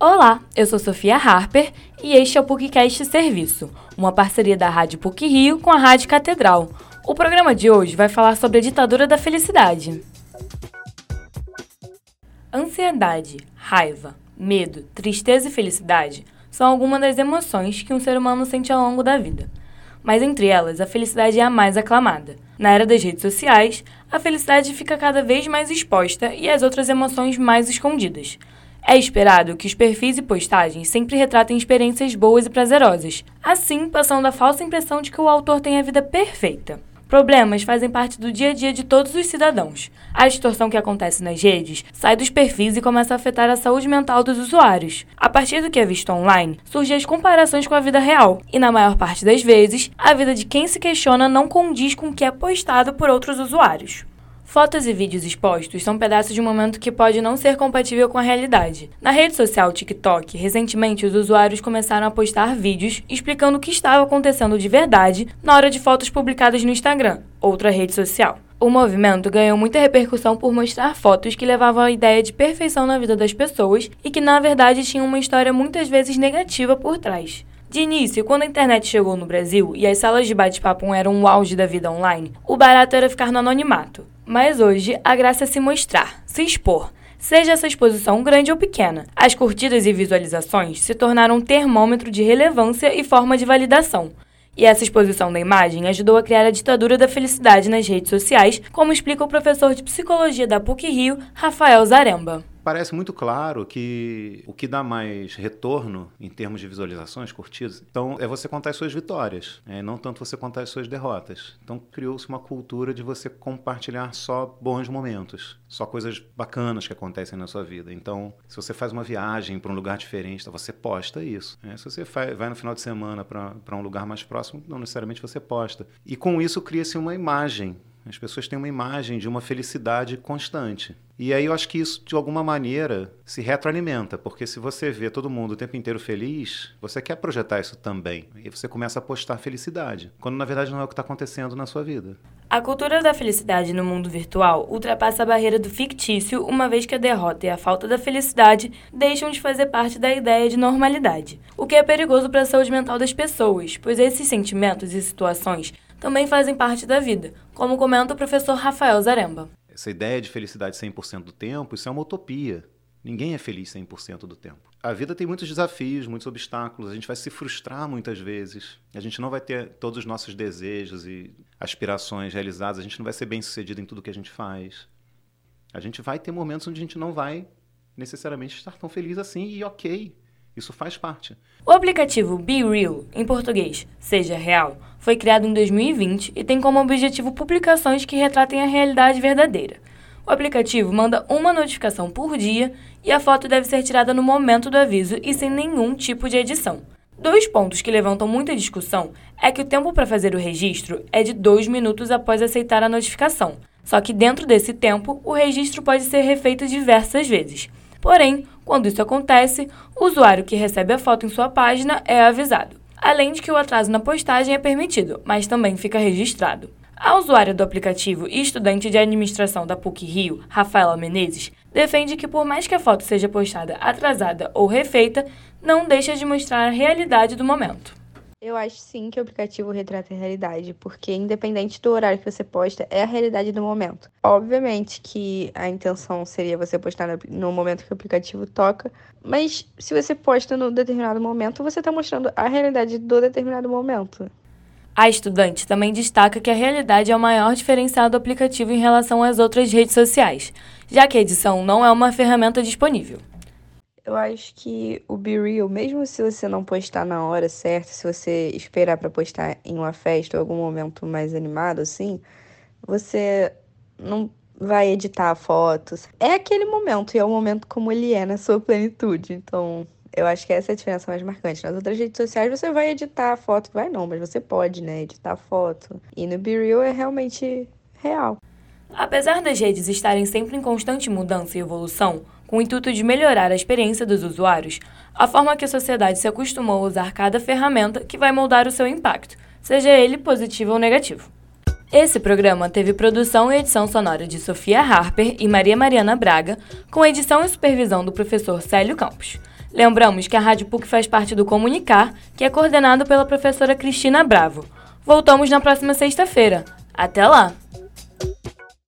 Olá, eu sou Sofia Harper e este é o PUCcast Serviço, uma parceria da Rádio PUC Rio com a Rádio Catedral. O programa de hoje vai falar sobre a ditadura da felicidade. Ansiedade, raiva, medo, tristeza e felicidade são algumas das emoções que um ser humano sente ao longo da vida. Mas entre elas, a felicidade é a mais aclamada. Na era das redes sociais, a felicidade fica cada vez mais exposta e as outras emoções mais escondidas. É esperado que os perfis e postagens sempre retratem experiências boas e prazerosas, assim passando a falsa impressão de que o autor tem a vida perfeita. Problemas fazem parte do dia a dia de todos os cidadãos. A distorção que acontece nas redes sai dos perfis e começa a afetar a saúde mental dos usuários. A partir do que é visto online, surgem as comparações com a vida real, e na maior parte das vezes, a vida de quem se questiona não condiz com o que é postado por outros usuários. Fotos e vídeos expostos são pedaços de um momento que pode não ser compatível com a realidade. Na rede social TikTok, recentemente os usuários começaram a postar vídeos explicando o que estava acontecendo de verdade na hora de fotos publicadas no Instagram, outra rede social. O movimento ganhou muita repercussão por mostrar fotos que levavam a ideia de perfeição na vida das pessoas e que, na verdade, tinham uma história muitas vezes negativa por trás. De início, quando a internet chegou no Brasil e as salas de bate-papo eram o auge da vida online, o barato era ficar no anonimato. Mas hoje, a graça é se mostrar, se expor. Seja essa exposição grande ou pequena, as curtidas e visualizações se tornaram um termômetro de relevância e forma de validação. E essa exposição da imagem ajudou a criar a ditadura da felicidade nas redes sociais, como explica o professor de psicologia da PUC Rio, Rafael Zaremba parece muito claro que o que dá mais retorno em termos de visualizações, curtidas, então é você contar as suas vitórias, é, não tanto você contar as suas derrotas. Então criou-se uma cultura de você compartilhar só bons momentos, só coisas bacanas que acontecem na sua vida. Então, se você faz uma viagem para um lugar diferente, então você posta isso. É, se você vai no final de semana para um lugar mais próximo, não necessariamente você posta. E com isso cria-se uma imagem as pessoas têm uma imagem de uma felicidade constante. E aí eu acho que isso, de alguma maneira, se retroalimenta, porque se você vê todo mundo o tempo inteiro feliz, você quer projetar isso também. E você começa a postar felicidade, quando na verdade não é o que está acontecendo na sua vida. A cultura da felicidade no mundo virtual ultrapassa a barreira do fictício, uma vez que a derrota e a falta da felicidade deixam de fazer parte da ideia de normalidade, o que é perigoso para a saúde mental das pessoas, pois esses sentimentos e situações também fazem parte da vida, como comenta o professor Rafael Zaremba. Essa ideia de felicidade 100% do tempo, isso é uma utopia. Ninguém é feliz 100% do tempo. A vida tem muitos desafios, muitos obstáculos, a gente vai se frustrar muitas vezes. A gente não vai ter todos os nossos desejos e aspirações realizados, a gente não vai ser bem-sucedido em tudo que a gente faz. A gente vai ter momentos onde a gente não vai necessariamente estar tão feliz assim e OK. Isso faz parte. O aplicativo Be Real, em português, Seja Real, foi criado em 2020 e tem como objetivo publicações que retratem a realidade verdadeira. O aplicativo manda uma notificação por dia e a foto deve ser tirada no momento do aviso e sem nenhum tipo de edição. Dois pontos que levantam muita discussão é que o tempo para fazer o registro é de dois minutos após aceitar a notificação. Só que dentro desse tempo, o registro pode ser refeito diversas vezes. Porém, quando isso acontece, o usuário que recebe a foto em sua página é avisado. Além de que o atraso na postagem é permitido, mas também fica registrado. A usuária do aplicativo e estudante de administração da PUC Rio, Rafaela Menezes, defende que, por mais que a foto seja postada atrasada ou refeita, não deixa de mostrar a realidade do momento. Eu acho sim que o aplicativo retrata a realidade, porque independente do horário que você posta, é a realidade do momento. Obviamente que a intenção seria você postar no momento que o aplicativo toca, mas se você posta no determinado momento, você está mostrando a realidade do determinado momento. A estudante também destaca que a realidade é o maior diferencial do aplicativo em relação às outras redes sociais, já que a edição não é uma ferramenta disponível. Eu acho que o Be Real, mesmo se você não postar na hora certa, se você esperar para postar em uma festa ou algum momento mais animado assim, você não vai editar fotos. É aquele momento e é o momento como ele é na sua plenitude. Então, eu acho que essa é a diferença mais marcante. Nas outras redes sociais você vai editar a foto, vai não, mas você pode, né, editar a foto. E no Be Real é realmente real. Apesar das redes estarem sempre em constante mudança e evolução, com o intuito de melhorar a experiência dos usuários, a forma que a sociedade se acostumou a usar cada ferramenta que vai moldar o seu impacto, seja ele positivo ou negativo. Esse programa teve produção e edição sonora de Sofia Harper e Maria Mariana Braga, com edição e supervisão do professor Célio Campos. Lembramos que a Rádio PUC faz parte do Comunicar, que é coordenado pela professora Cristina Bravo. Voltamos na próxima sexta-feira. Até lá!